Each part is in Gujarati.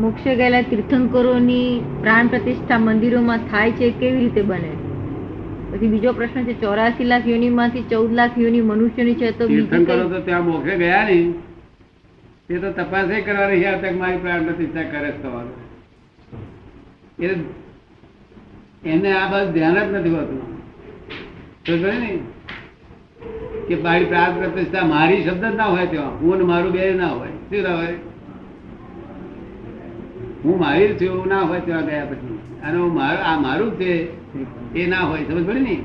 મોક્ષે ગયેલા તીર્થંકરોની પ્રાણ પ્રતિષ્ઠા મંદિરોમાં થાય છે કેવી રીતે બને? પછી બીજો પ્રશ્ન છે ચોરાસી લાખ યોનિમાંથી ચૌદ લાખ યોની મનુષ્યની છે તો તીર્થંકરો તો ત્યાં મોક્ષે ગયા ને તે તો તપાસ કરવા રહ્યા તક મારી પ્રાણ પ્રતિષ્ઠા કરે છે તમારો એ એને આ બસ ધ્યાન જ નથી હોતું. જોયું ને કે મારી પ્રાણ પ્રતિષ્ઠા મારી શબ્દ જ ના હોય ત્યાં. હું મારું બે ના હોય. શું ના હોય? હું મારી છું, એવું ના હોય ત્યાં ગયા પછી. અને આ મારું છે, એ ના હોય, સમજ પડે ને?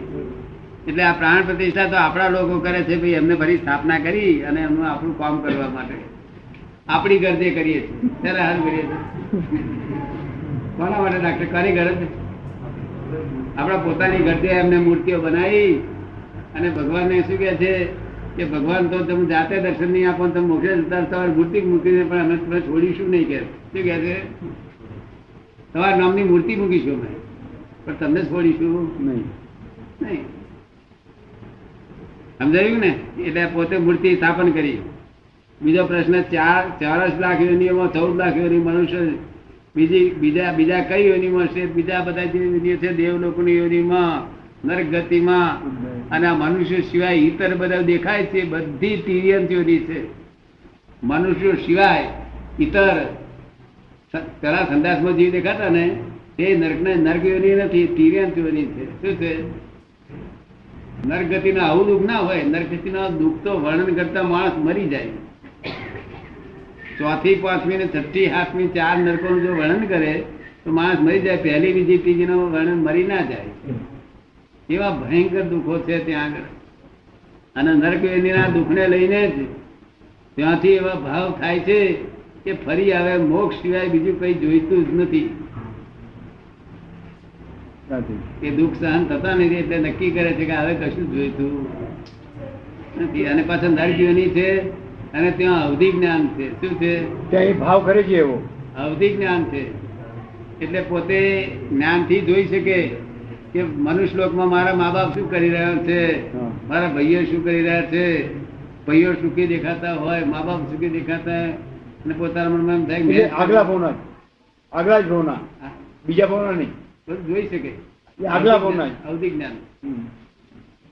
એટલે આ પ્રાણ પ્રતિષ્ઠા તો આપણા લોકો કરે છે, ભાઈ એમને ફરી સ્થાપના કરી અને એમનું આપણું કામ કરવા માટે. આપણી ગરજે કરીએ છીએ. ત્યારે હાલ કરીએ છીએ. કોના માટે ડાક્ટર કરી ગરજ આપણા પોતાની ગરજે એમને મૂર્તિઓ બનાવી અને ભગવાનને શું કહે છે કે ભગવાન તો તમે જાતે દર્શન નહીં આપો તમે મોકલે જતા મૂર્તિ મૂકીને પણ અમે છોડીશું નહીં કે. શું કહે છે? તમારા નામની મૂર્તિ મૂકીશું અમે પણ તમને છોડીશું નહીં. નહીં. સમજાયું ને? એટલે પોતે મૂર્તિ સ્થાપન કરી. બીજો પ્રશ્ન ચાર ચોરસ લાખ યોનીઓમાં ચૌદ લાખ યોની મનુષ્ય બીજી બીજા બીજા કઈ યોનીમાં છે? બીજા બધા જે યોનીઓ છે દેવલોકની યોનીમાં નરક ગતિમાં અને આ મનુષ્ય સિવાય ઇતર બધા દેખાય છે બધી તિર્યંત યોની છે. મનુષ્યો સિવાય ઇતર પેલા સંદાસમાં જીવ દેખાતા ને, તે નરકને નર્ક યોની નથી તિર્યંત યોની છે. શું છે? ના આવું દુઃખ ના હોય નરગતિનું દુઃખ તો વર્ણન કરતા માણસ મરી જાય. ચોથી, પાંચમી ને છઠ્ઠી, સાતમી, ચાર નરકોનું જો વર્ણન કરે, તો માણસ મરી જાય, પહેલી, બીજી ત્રીજી નું વર્ણન મરી ના જાય. એવા ભયંકર દુઃખો છે ત્યાં આગળ. અને નરકવેદીના દુઃખને લઈને જ ત્યાંથી એવા ભાવ થાય છે કે ફરી આવે મોક્ષ સિવાય બીજું કઈ જોઈતું જ નથી. એ દુઃખ સહન થતા નથી એટલે નક્કી કરે છે કે હવે કશું જોઈતું નથી. અને પાછળ નરજીવની છે અને ત્યાં અવધિ જ્ઞાન છે. શું છે? ત્યાં ભાવ કરે છે એવો. અવધિ જ્ઞાન છે. એટલે પોતે જ્ઞાનથી જોઈ શકે કે મનુષ્ય લોકમાં મારા મા બાપ શું કરી રહ્યા છે? મારા ભાઈઓ શું કરી રહ્યા છે? ભાઈઓ સુખી દેખાતા હોય મા બાપ સુખી દેખાતા હોય અને પોતાના મનમાં એમ થાય મેં- આગલા ભાવના આગલા જ ભાવના બીજા ભાવના નહીં. બધું જોઈ શકે. આગલા ભાવના. અવધિ જ્ઞાન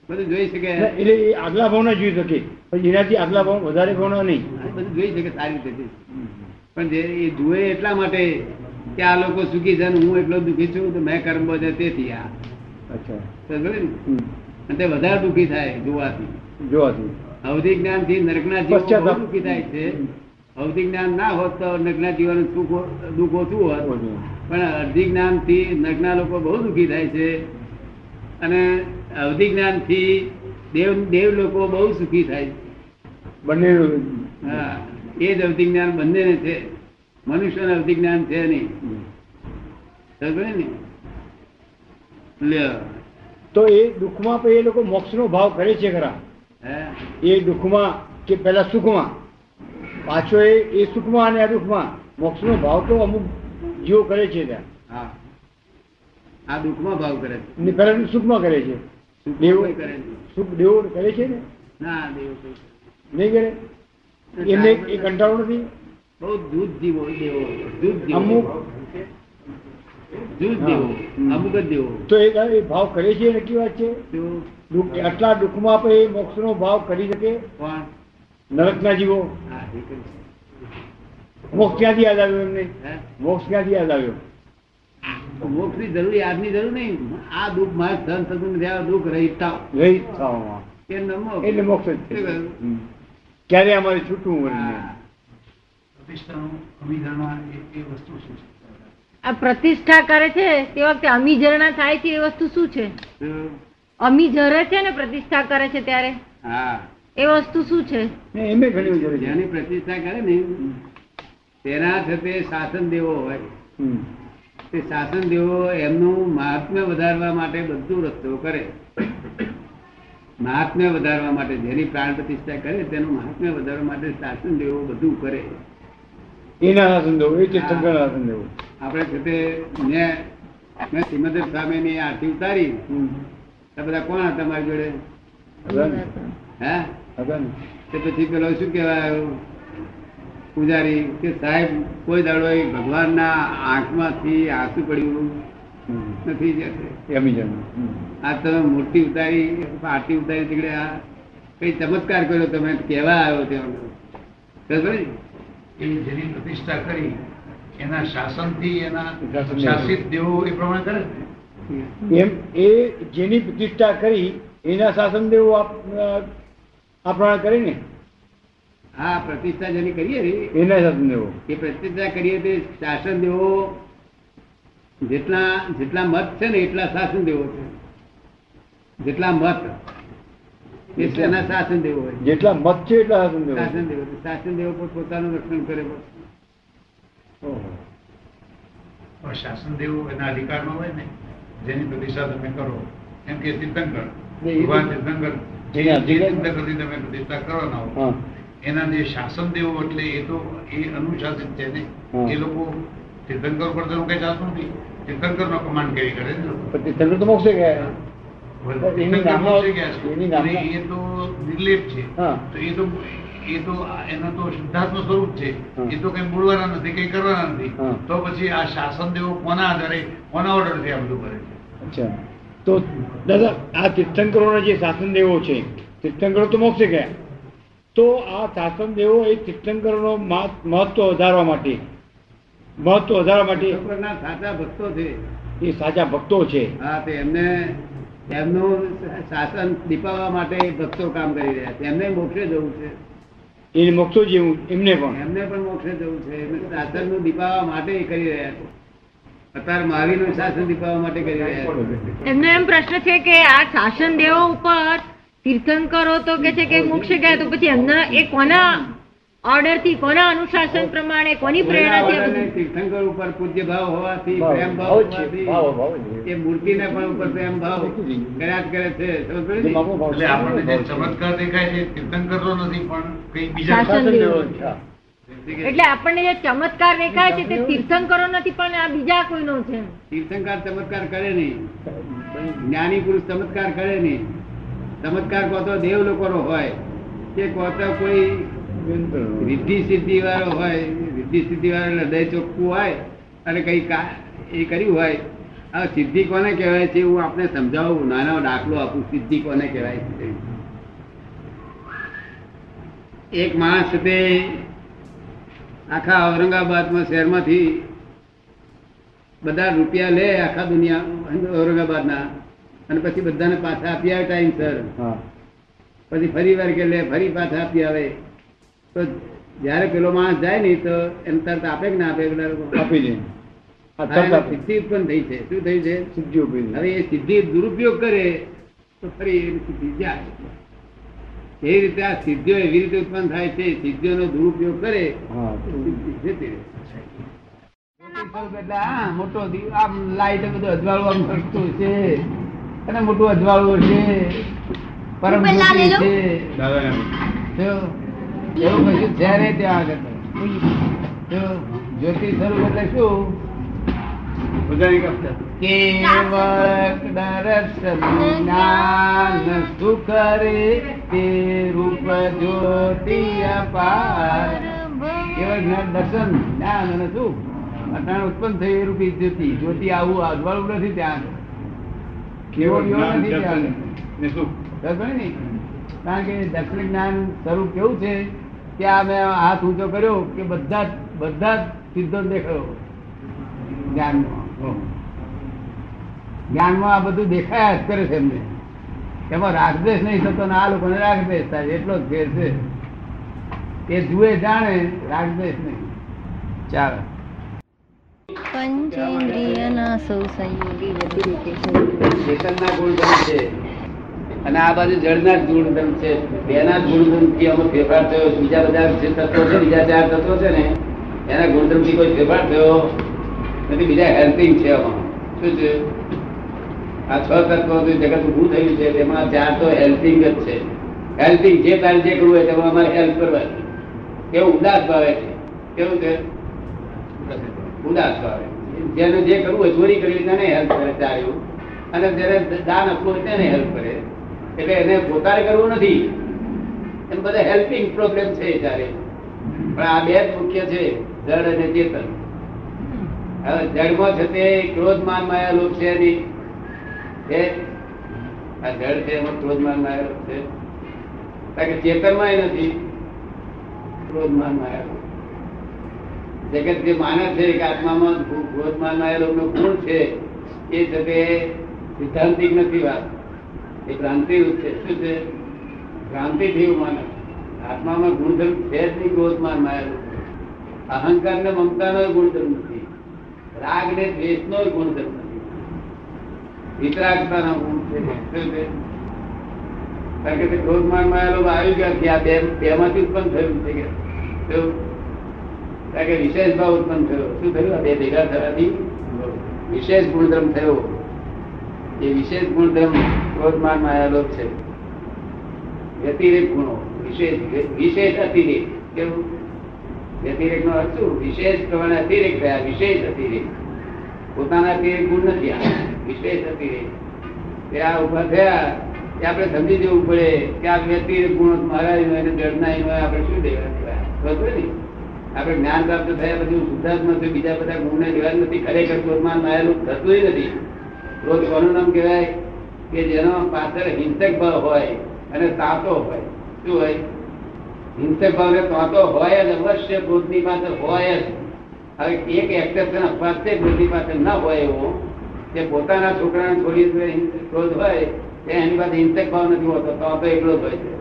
બધું જોઈ શકે. એટલે એ આગલા ભાવના જોઈ શકે. પણ એનાથી આગલા ભાવ વધારે ભાવના નહીં. બધું જોઈ શકે સારી રીતે. પણ જે એ જુએ એટલા માટે કે આ લોકો સુખી છે હું એટલો દુઃખી છું તો મેં કર્મ છે તેથી આ. અચ્છા? અને તે વધારે દુઃખી થાય જોવાથી. જોવાથી. અવધિ જ્ઞાનથી નરકના જીવો દુઃખી થાય છે. અવધિ જ્ઞાન ના હોત તો નગ્ન જીવન દુઃખ ઓછું હોત. પણ અડધી જ્ઞાનથી નગ્ન લોકો બહુ દુઃખી થાય છે. અને અવધિ જ્ઞાનથી દેવ દેવ લોકો બહુ સુખી થાય બંને હા એ જ અવધિ જ્ઞાન બંને છે. મનુષ્યને અવધિ જ્ઞાન છે નહીં. હમ. સમજ્યો ને? લ્યો. તો એ દુઃખમાં એ લોકો મોક્ષનો ભાવ કરે છે ખરા. હે. એ દુઃખમાં કે પેલા સુખમાં? પાછો એ એ સુખમાં અને આ મોક્ષનો ભાવ તો અમુક જીવો કરે છે ત્યાં. હા. આ દુઃખમાં ભાવ કરે છે. ને પેલા સુખમાં કરે છે. દેવો કરે. સુખ દેવો કરે છે ને? ના દેવો નહીં. કરે? એમને એ કંટાળો નથી? બહુ દૂધ જીવો દેવો. દૂધ જીવો. અમુક દૂધ દેવો અમુક જ દેવો. તો એ ભાવ કરે છે નક્કી વાત છે? દુઃખ આટલા દુઃખમાં પણ એ મોક્ષનો ભાવ કરી શકે? કોણ નરકના જીવો. મોક્ષ ક્યાંથી યાદ આવ્યો એમને? મોક્ષ ક્યાંથી યાદ આવ્યો? મોક્ષની જરૂર યાદની જરૂર નહીં. આ દુઃખ મારે સહન થતું નથી આ દુઃખ રહી થાવ એટલે મોક્ષ જ. ક્યારે અમારે છૂટવું આ પ્રતિષ્ઠા કરે છે તે વખતે અમીજરણા થાય છે એ વસ્તુ શું છે? અમી જરે છે ને પ્રતિષ્ઠા કરે છે ત્યારે? હા. એ વસ્તુ શું છે? એમે ઘણી જરૂર છે. જેની પ્રતિષ્ઠા કરે ને તેના થતે શાસન દેવો હોય. તે શાસન દેવો એમનું મહાત્મ્ય વધારવા માટે બધું રસ્તો કરે. મહાત્મ્ય વધારવા માટે જેની પ્રાણ પ્રતિષ્ઠા કરે તેનું મહાત્મ્ય વધારવા માટે શાસન દેવો બધું કરે. એના શાસન દેવો એ ચિત્તંકર શાસન દેવો. આપણે છે તે મેં મેં શ્રીમદ સ્વામીની આરતી ઉતારી. બધા કોણ હતા મારી જોડે? હે? તે પછી પેલો શું કહેવાય પૂજારી કે સાહેબ કોઈ દાડો એ ભગવાનના આંખમાંથી આંસુ પડ્યું નથી જશે. આ તમે મૂર્તિ ઉતારી આરતી ઉતારી તીકડે આ કઈ ચમત્કાર કર્યો તમે કેવા આવ્યો ત્યાં જેની પ્રતિષ્ઠા કરી એના શાસનથી એના શાસન શાસિત દેવો એ પ્રમાણે કરે એમ એ જેની પ્રતિષ્ઠા કરી એના શાસન દેવો આપ- આ પ્રમાણે કરીને? હા પ્રતિષ્ઠા જેની કરીએ ને એને શાસન દેવો. એ પ્રતિષ્ઠા કરીએ તે શાસન દેવો જેટલા જેટલા મત છે ને એટલા શાસન દેવો છે. જેટલા મત એટલે એના શાસન દેવો હોય? જેટલા મત છે એટલા શાસન દેવો. શાસન દેવો. શાસન દેવો પણ પોતાનું રક્ષણ કરે. પણ શાસન દેવો એના અધિકારમાં હોય ને જેની પ્રતિષ્ઠા તમે કરો એમ કે તીર્થંકર. ભગવાન તીર્થંકર. તમે પ્રતિષ્ઠા એના જે શાસન દેવો એટલે એ તો એ અનુશાસિત છે ને. એ લોકો તીર્થંકર પર તો કઈ ચાલતું નથી. તીર્થંકર નો કમાન્ડ કેરી કરે ને. પણ તે મોક્ષે ગયા. તીર્થંકર એ તો નિર્લેપ છે. તો એ તો એ તો એનો તો શુદ્ધાત્મ સ્વરૂપ છે. એ તો કઈ બોલવાના નથી કઈ કરવાના નથી. તો પછી આ શાસન દેવો કોના આધારે કોના ઓર્ડરથી આ બધું કરે છે? અચ્છા. તો દાદા આ તીર્થંકરોના જે શાસન દેવો છે તીર્થંકરો તો મોક્ષે ગયા. તો આ શાસન દેવો એ તીર્થંકરોનો મહત્વ વધારવા માટે મહત્વ વધારવા માટે સાચા ભક્તો છે. એ સાચા ભક્તો છે. હા તે એમને એમનું શાસન દીપાવવા માટે ભક્તો કામ કરી રહ્યા છે. એમને મોક્ષે જવું છે. એ મોક્ષો જેવું એમને પણ. એમને પણ મોક્ષે જવું છે. એમને શાસનનું દીપાવવા માટે કરી રહ્યા છે. અત્યારે મહાવીરનું શાસન દીપાવવા માટે કરી રહ્યા છે. એમનો એમ પ્રશ્ન છે કે આ શાસન દેવો ઉપર તીર્થંકરો તો કે છે કે મોક્ષે ગયા તો પછી એમના એ કોના ઓર્ડરથી કોના અનુશાસન પ્રમાણે કોની પ્રેરણાથી આ કોઈના બધું? વડે તીર્થંકર ઉપર પૂજ્ય ભાવ હોવાથી પ્રેમ ભાવ હોવાથી. એ મૂર્તિને પણ ઉપર પ્રેમ ભાવ કર્યા કરે છે. એટલે આપણને જે ચમત્કાર દેખાય છે તીર્થંકર તો નથી પણ કઈ બીજા એટલે આપણને જે ચમત્કાર દેખાય છે તે તીર્થંકરો નથી પણ આ બીજા કોઈનો છે. તીર્થંકર ચમત્કાર કરે નહીં. જ્ઞાની પુરુષ ચમત્કાર કરે નહીં. ચમત્કાર કોતો દેવ લોકોનો હોય કે કોતો કોઈ રિદ્ધિ સિદ્ધિ વાળો હોય રિદ્ધિ સિદ્ધિ વાળો હૃદય ચોખ્ખું હોય અને કઈ એ કર્યું હોય. આ સિદ્ધિ કોને કહેવાય છે હું આપને સમજાવું. નાનો દાખલો આપું સિદ્ધિ કોને કહેવાય છે? એક માણસ તે આખા ઔરંગાબાદમાં શહેરમાંથી બધા રૂપિયા લે આખા દુનિયા ઔરંગાબાદના. અને પછી બધાને પાછા આપી આવે ટાઈમ સર પછી ફરી વાર કે લે ફરી પાછા આપી આવે. તો જયારે પેલો માણસ જાય નહીં તો એમ તરત આપે કે ના આપે પેલા લોકો? આપી દે. સિદ્ધિ ઉત્પન્ન થઈ છે. શું થઈ છે? સિદ્ધિ હવે એ સિદ્ધિ દુરુપયોગ કરે તો ફરી એની સિદ્ધિ જાય. એ રીતે આ સિદ્ધિઓ એવી રીતે ઉત્પન્ન થાય છે સિદ્ધિઓનો દુરુપયોગ કરે આ મોટો આમ લાઈટ બધું અજવાળું આમ છે. અને મોટું અજવાળું છે. પરમ. છે. એવું કશું છે ત્યાં આગળ જ્યોતિ સ્વરૂપ એટલે શું. કેવળ દર્શન જ્ઞાન સુખ તે રૂપ જ્યોતિ અપાર. કેવળ જ્ઞાન દર્શન જ્ઞાન અને સુખ. અટાણે ઉત્પન્ન થઈ રૂપી જ્યોતિ. જ્યોતિ આવું અજવાળું નથી ત્યાં. કેવળ કેવળ જ્ઞાન, નથી ત્યાં. ને સુખ. બરાબર ને કારણ કે દર્શન જ્ઞાન સ્વરૂપ કેવું છે કે આ મેં હાથ ઊંચો કર્યો કે બધા બધા જ સિદ્ધો દેખાયો. જ્ઞાનમાં. જ્ઞાનમાં આ બધું દેખાયા જ કરે છે એમને એમાં રાગદેશ નહીં થતો ને આ લોકોને રાગદેશ થાય એટલો જ ફેર છે. એ જુએ જાણે રાગદેશ નહીં. ચાલો. પંચેન્દ્રિયના સૌ સંયોગી બધી રીતે ચેતનના ગુણધર્મ છે. અને આ બાજુ જળના જ ગુણધર્મ છે. બેના ગુણધર્મથી ફેરફાર થયો. બીજા બધા જે તત્વો છે બીજા ચાર તત્વો છે ને એના ગુણધર્મથી કોઈ ફેરફાર થયો નથી બીજા હેલ્પિંગ છે શું છે? આ છ તત્વો જગત ઉભું થયું છે, તેમાં ચાર તો હેલ્પિંગ જ છે. હેલ્પિંગ જે તારે જે કરવું હોય તેમાં અમારે હેલ્પ કરવાની. કેવું ઉદાસ ભાવે છે. કેવું છે? ઉદાસ ભાવે. જેને જે કરવું હોય, ચોરી કરવી તેને હેલ્પ કરે ચાર્યું. અને જ્યારે દાન આપવું હોય, તેને હેલ્પ કરે. એટલે એને પોતાને કરવું નથી. એમ બધા હેલ્પિંગ પ્રોબ્લેમ છે ત્યારે પણ આ બે જ મુખ્ય છે જડ અને ચેતન. હવે જડમાં છે તે ક્રોધ માન માયા લોક છે નહીં. એ આ જડ છે એમાં ક્રોધ માન માયા છે. કારણ કે ચેતનમાં નથી. ક્રોધ માન માયા. જગત જે માને છે કે આત્મામાં ક્રોધ માન માયા લોક નો ગુણ છે, એ છે તે સિદ્ધાંતિક નથી વાત. એ ક્રાંતિ છે. શું છે? ક્રાંતિ થી માને આત્મામાં ગુણધર્મ છે જ નહીં ક્રોધ માન માયા અહંકાર ને મમતા નો ગુણધર્મ નથી. રાગ ને દ્વેષ નો ગુણધર્મ નથી વિતરાગતા નો ગુણ છે. કારણ કે ક્રોધ માનમાં આવી ગયા કે આ બે બે માંથી ઉત્પન્ન થયું છે કે કારણ કે વિશેષ ભાવ ઉત્પન્ન થયો. શું થયું? આ બે ભેગા થવાથી વિશેષ ગુણધર્મ થયો. એ વિશેષ ગુણધર્મ ક્રોધ માન માયાલોક છે. વ્યતિરેક ગુણો. વિશેષ વિશેષ અતિરેક. કેવું? વ્યતિરેક નો અર્થ શું વિશેષ પ્રમાણે અતિરેક થયા, વિશેષ અતિરેક. પોતાના અતિરેક ગુણ નથી આ. વિશેષ અતિરેક. તે આ ઊભા થયા કે આપણે સમજી જવું પડે કે આ વ્યતિરેક ગુણ મારા એને જડના હોય, આપણે શું દેવા બરોબર ને આપણે જ્ઞાન પ્રાપ્ત થયા પછી શુદ્ધાત્મા છું, બીજા બધા ગુણને લેવા નથી. ખરેખર ક્રોધમાન માયેલું થતું નથી. ક્રોધ કોનું નામ કહેવાય કે જેનો પાછળ હિંસક ભાવ હોય અને સાચો હોય. શું હોય? હિંસક ભાવ ને તાતો હોય જ અવશ્ય ક્રોધની પાછળ હોય જ હવે એક એક્સેપ્શન અપવાદ છે ક્રોધની પાછળ ના હોય એવો કે પોતાના છોકરાને છોડી દે હિંસક ક્રોધ હોય તે એની પાસે હિંસક ભાવ નથી હોતો તો તો એકલો જ હોય છે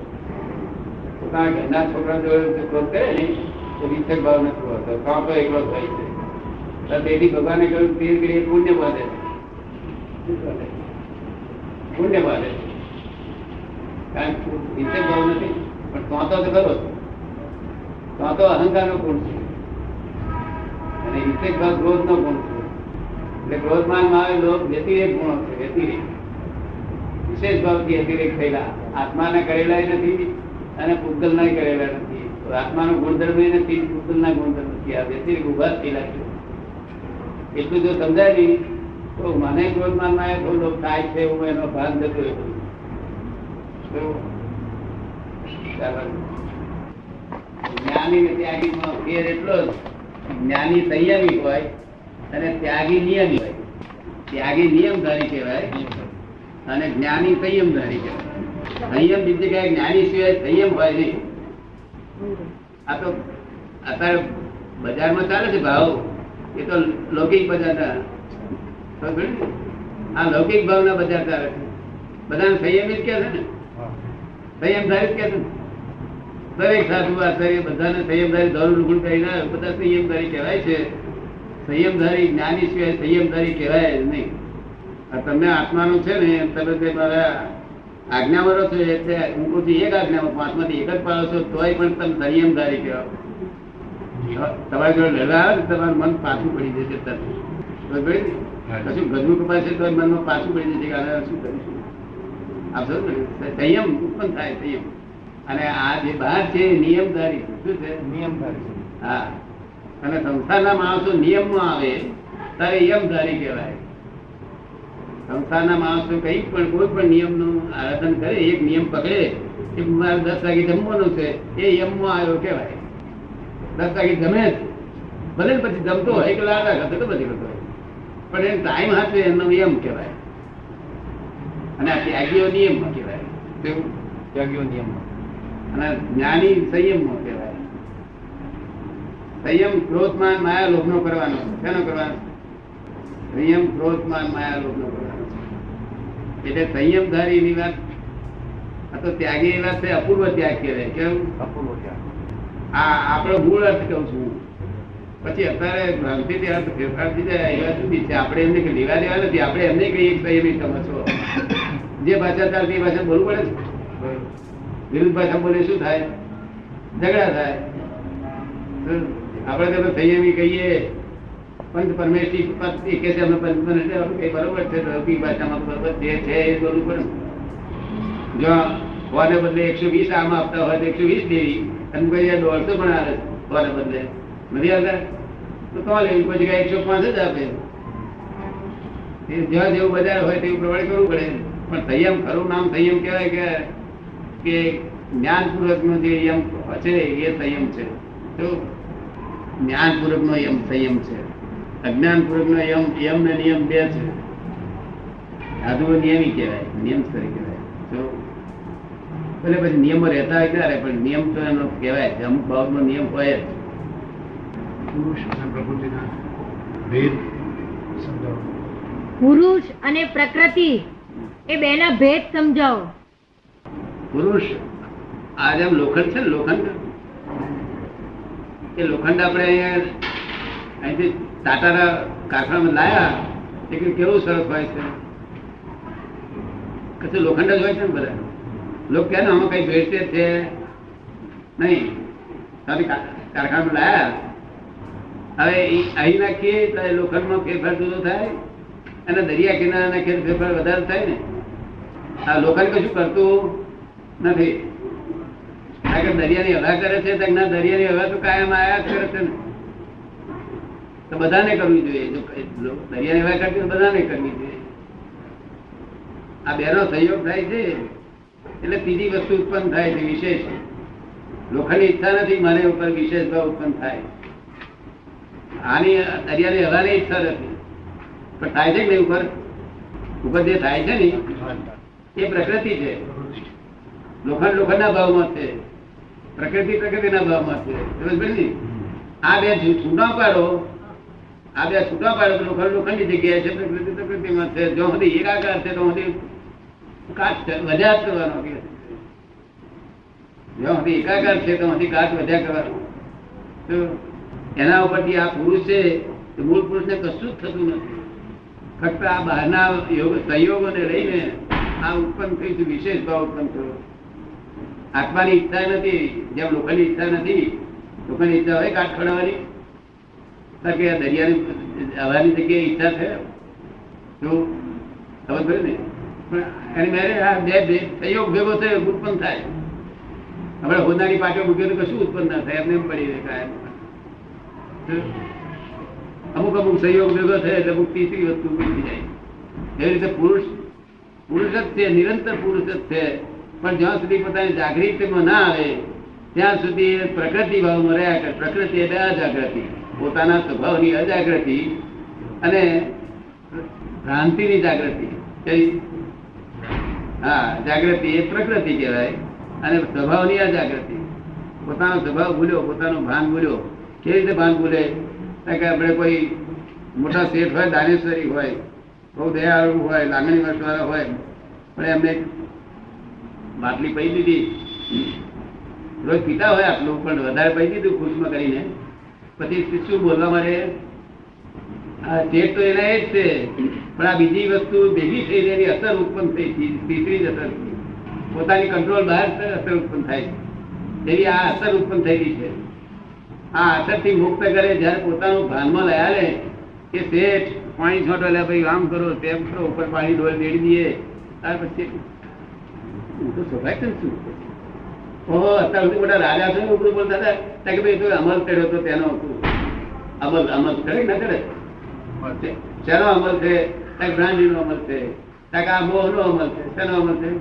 પોતાના ઘરના છોકરા જોડે ક્રોધ કરે ને તો હિંસક ભાવ નથી હોતો તો તો એકલો જ હોય છે તો તેથી ભગવાને કહ્યું તીર કરી પુણ્ય બાંધે છે શું બાંધે? પુણ્ય બાંધે છે. કારણ કે હિંસક ભાવ નથી પણ તો તો ખરો. તો તો અહંકાર નો ગુણ છે. અને હિંસક ભાગ ક્રોધ નો ગુણ છે. એટલે ક્રોધમાનમાં આવે લોક વ્યતિરેક ગુણો છે, વ્યતિરેક. વિશેષ ભાવથી વ્યતિરેક થયેલા. આત્માને કરેલા નથી અને પૂતગલના કરેલા નથી. આત્માનો ગુણધર્મ નથી નથી પૂતગલના ગુણધર્મ નથી. આ વ્યતિરેક ઊભા થયેલા છે. એટલું જો સમજાય નહીં, તો મને ક્રોધમાનમાં આવે થોડો થાય છે, એવું એનો થતો એવું? ચાલો. જ્ઞાની ને ત્યાગીમાં ફેર એટલો જ જ્ઞાની સંયમી હોય અને ત્યાગી નિયમી હોય. ત્યાગી નિયમધારી કહેવાય અને જ્ઞાની સંયમધારી કહેવાય. સંયમ બીજી કઈ જ્ઞાની સિવાય સંયમ હોય નહીં. આ તો અત્યારે બજારમાં ચાલે છે ભાવ. એ તો લૌકિક બજાર આ લૌકિક ભાવના બજાર ચાલે છે. બધાને સંયમિત કે છે ને. સંયમધારી જ કે છે ને. દરેક સાધુ આચાર્ય બધાને સંયમધારી ધોરણ ગુણ કરીને બધા સંયમધારી કહેવાય છે. સંયમધારી જ્ઞાની સિવાય સંયમધારી કહેવાય જ નહીં. આ તમે આત્માનું છે ને તમે તે મારા આજ્ઞામાં રહો છો એટલે હું કહું છું એક આજ્ઞામાં પાંચમાંથી એક જ પાડો છો તોય પણ તમે સંયમધારી કહેવાય તમારી જોડે લડવા આવે ને તમારું મન પાછું પડી જશે ને? કશું ગજવું કપાશે તો મનમાં પાછું પડી જશે કે શું કરીશું? આપ ને? સંયમ ઉત્પન્ન થાય સંયમ. અને આ જે બહાર છે નિયમધારી શું છે? નિયમધારી હા. અને સંસારના માણસો નિયમમાં આવે ત્યારે યમધારી કહેવાય. સંસારના માણસો કઈ પણ કોઈ પણ નિયમનું આરાધન કરે એક નિયમ પકડે કે મારે દસ વાગે જમવાનું છે એ યમમાં આવ્યો કહેવાય. દસ વાગે જમે જ. ભલે પછી જમતો હોય કે લાડા ખાતો તો બધી કરતો પણ એને ટાઈમ હાથે એનો નિયમ કહેવાય. અને આ ત્યાગીઓ નિયમમાં કહેવાય. ત્યાગીઓ નિયમમાં. અને જ્ઞાની સંયમમાં કહેવાય. સંયમ ક્રોધમાન માયા લોભનો કરવાનો શેનો કરવાનો? સંયમ ક્રોધમાન માયા લોભનો કરવાનો એટલે સંયમ ધારી એની વાત આ તો ત્યાગી એ વાત છે અપૂર્વ ત્યાગ કહેવાય. કેવું અપૂર્વ ત્યાગ. આ આપણો મૂળ અર્થ કહું છું પછી અત્યારે ભ્રાંતિથી અર્થ ફેરફાર થઈ જાય એ વાત જુદી છે. આપણે એમને લેવા દેવા નથી. આપણે એમને કહીએ સંયમી સમજો જે ભાષા ચાલતી એ ભાષા બોલવું પડે ને વિરુદ્ધ ભાષા બોલે શું થાય? ઝઘડા થાય. આપણે તો સંયમી કહીએ પંચ પરમેષ્ઠી પદ એ કે છે, અમે પંચ પરમેષ્ઠી આપણે કઈ બરોબર છે, તો લૌકિક ભાષામાં તો બરોબર જે છે એ બોલવું પડે ને. જો હોવાને બદલે એકસો વીસ આમ આપતા હોય તો એકસો વીસ દેવી, અને કોઈ જગ્યાએ દોઢસો પણ આવે હોવાને બદલે. નથી આવતા? તો તો લેવી? કોઈ જગ્યાએ એકસો પાંચ જ આપે. એ જ્યાં જેવું બજાર હોય તેવું પ્રમાણે કરવું પડે. પણ સંયમ ખરું? નામ સંયમ કહેવાય કે કે જ્ઞાનપૂર્વક નો જે યમ છે એ સંયમ છે. તો જ્ઞાનપૂર્વક નો યમ સંયમ છે. અજ્ઞાનપૂર્વક નો યમ યમ ને નિયમ બે છે. સાધુ નિયમી કહેવાય નિયમ સ્તરે કહેવાય. તો ભલે પછી નિયમો રહેતા હોય ક્યારે પણ નિયમ તો એનો કહેવાય છે. અમુક બાબતનો નિયમ હોય જ. પુરુષ અને પ્રકૃતિના ભેદ પુરુષ અને પ્રકૃતિ એ બેના ભેદ સમજાવો. પુરુષ આ જેમ લોખંડ છે લોખંડ? એ લોખંડ આપણે અહીંથી ટાટાના કારખાનામાં લાયા, એ કેવું સરસ હોય છે? કશું લોખંડ જ હોય છે ને બધા? લોકો કહે ને, આમાં કઈ ભેળસેળ છે? નહીં. તમે કારખાનામાં લાયા. હવે અહીં નાખીએ તો લોખંડમાં ફેરફાર જુદો થાય અને દરિયા કિનારા નાખીએ ફેરફાર વધારે થાય ને. આ લોખંડ કશું કરતું નથી. દરિયાની હવા કરે છે દરિયાની હવા તો કાયમ આયા જ કરે છે ને. તો બધાને કરવી જોઈએ. જો દરિયાની હવા કરતી બધાને કરવી જોઈએ. આ બેનો સહયોગ થાય છે. એટલે ત્રીજી વસ્તુ ઉત્પન્ન થાય છે, વિશેષ. લોખંડની ઈચ્છા નથી, મને ઉપર વિશેષ ભાવ ઉત્પન્ન થાય. આની, દરિયાની હવાની ઈચ્છા નથી. પણ થાય છે નહીં ઉપર? ઉપર જે થાય છે ને, એ પ્રકૃતિ છે. લોખંડ લોખંડના ભાવમાં છે. પ્રકૃતિ પ્રકૃતિના ભાવમાં છે. સમજ પડી ને? આ બે જુ- છૂટા પાડો આ બે છૂટા પાડો તો લોખંડ લોખંડની જગ્યાએ છે પ્રકૃતિ પ્રકૃતિમાં છે. જો સુધી એકાકાર છે તો સુધી કાચ છે, વધ્યા જ કરવાનો કે. જો સુધી એકાકાર છે તો સુધી કાચ વધ્યા કરવાનો. તો એના ઉપરથી આ પુરુષ છે તે મૂળ પુરુષને કશું જ થતું નથી. ફક્ત આ બહારના યોગ સંયોગોને લઈને આ ઉત્પન્ન થઈ છે વિશેષ ભાવ ઉત્પન્ન થયો. આત્માની ઈચ્છા નથી, જેમ લોકોની ઈચ્છા નથી, લોકોની ઈચ્છા હોય કાઠ ખડવાની કે દરિયાની હવાની જગ્યાએ ઈચ્છા છે. પડી ને? પણ મેરે આ બે બે સહયોગ ભેગો થયો, ઉત્પન્ન થાય. આપણે હોનારી પાટે મૂક્યો કશું ઉત્પન્ન થાય, એમને એમ પડી રહે કાયમ. અમુક અમુક સહયોગ ભેગો થાય એટલે અમુક તીસરી વસ્તુ થઈ જાય. એવી રીતે પુરુષ પુરુષ જ છે, નિરંતર પુરુષ જ છે. પણ જ્યાં સુધી પોતાની જાગૃતિમાં ના આવે, ત્યાં સુધી એ પ્રકૃતિ ભાવમાં રહ્યા કરે. પ્રકૃતિ એટલે અજાગૃતિ. પોતાના સ્વભાવની અજાગૃતિ અને ભ્રાંતિની જાગૃતિ. કઈ? હા, જાગૃતિ એ પ્રકૃતિ કહેવાય અને સ્વભાવની અજાગૃતિ. પોતાનો સ્વભાવ ભૂલ્યો, પોતાનું ભાન ભૂલ્યો, કેવી રીતે ભાન ભૂલે? કે આપણે કોઈ મોટા શેઠ હોય, દાનેશ્વરી હોય, બહુ દયાળુ હોય, લાગણી વર્ષવાળા હોય, પણ એમને બાટલી પી દીધી. રોજ પીતા હોય આટલું, પણ વધારે પી દીધું ખુશમાં કરીને. પછી શું બોલવા મારે, આ શેઠ તો એના એ જ છે, પણ આ બીજી વસ્તુ ભેગી થઈ એની અસર ઉત્પન્ન થઈ તીસરી જ અસર પોતાની કંટ્રોલ બહાર અસર ઉત્પન્ન થાય એવી આ અસર ઉત્પન્ન થયેલી છે. આ અસરથી મુક્ત કરે જ્યારે પોતાનું ભાનમાં લયા લે, કે શેઠ પાણી છોટો લે, ભાઈ આમ કરો, તેમ કરો, ઉપર પાણી ડોલ દેડી દઈએ. ત્યાર પછી હું તો સ્વભાવ છું. ઓહો અત્યાર સુધી બધા રાજા છે ને ઉપરું બોલતા હતા ત્યાં કે ભાઈ તો અમલ કર્યો તો તેનો અમલ અમલ કરે ના કરે? શેનો અમલ છે? ત્યાં બ્રાન્ડી નો અમલ છે. ત્યાં આ મોહ નો અમલ છે. શેનો અમલ છે?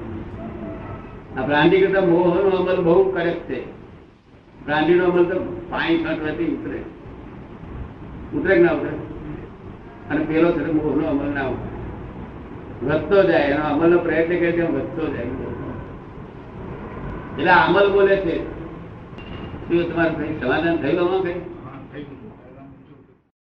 આ બ્રાન્ડી કરતા મોહ નો અમલ બહુ કડક છે. બ્રાન્ડી નો અમલ તો પાણી છાંટવાથી ઉતરે. ઉતરે ના ઉતરે? અને પેલો છે મોહ નો અમલ ના ઉતરે. વધતો જાય એનો અમલનો પ્રયત્ન કરે છે વધતો જાય. એટલે અમલ બોલે છે. શું તમારે કઈ સમાધાન થયું આમાં કઈ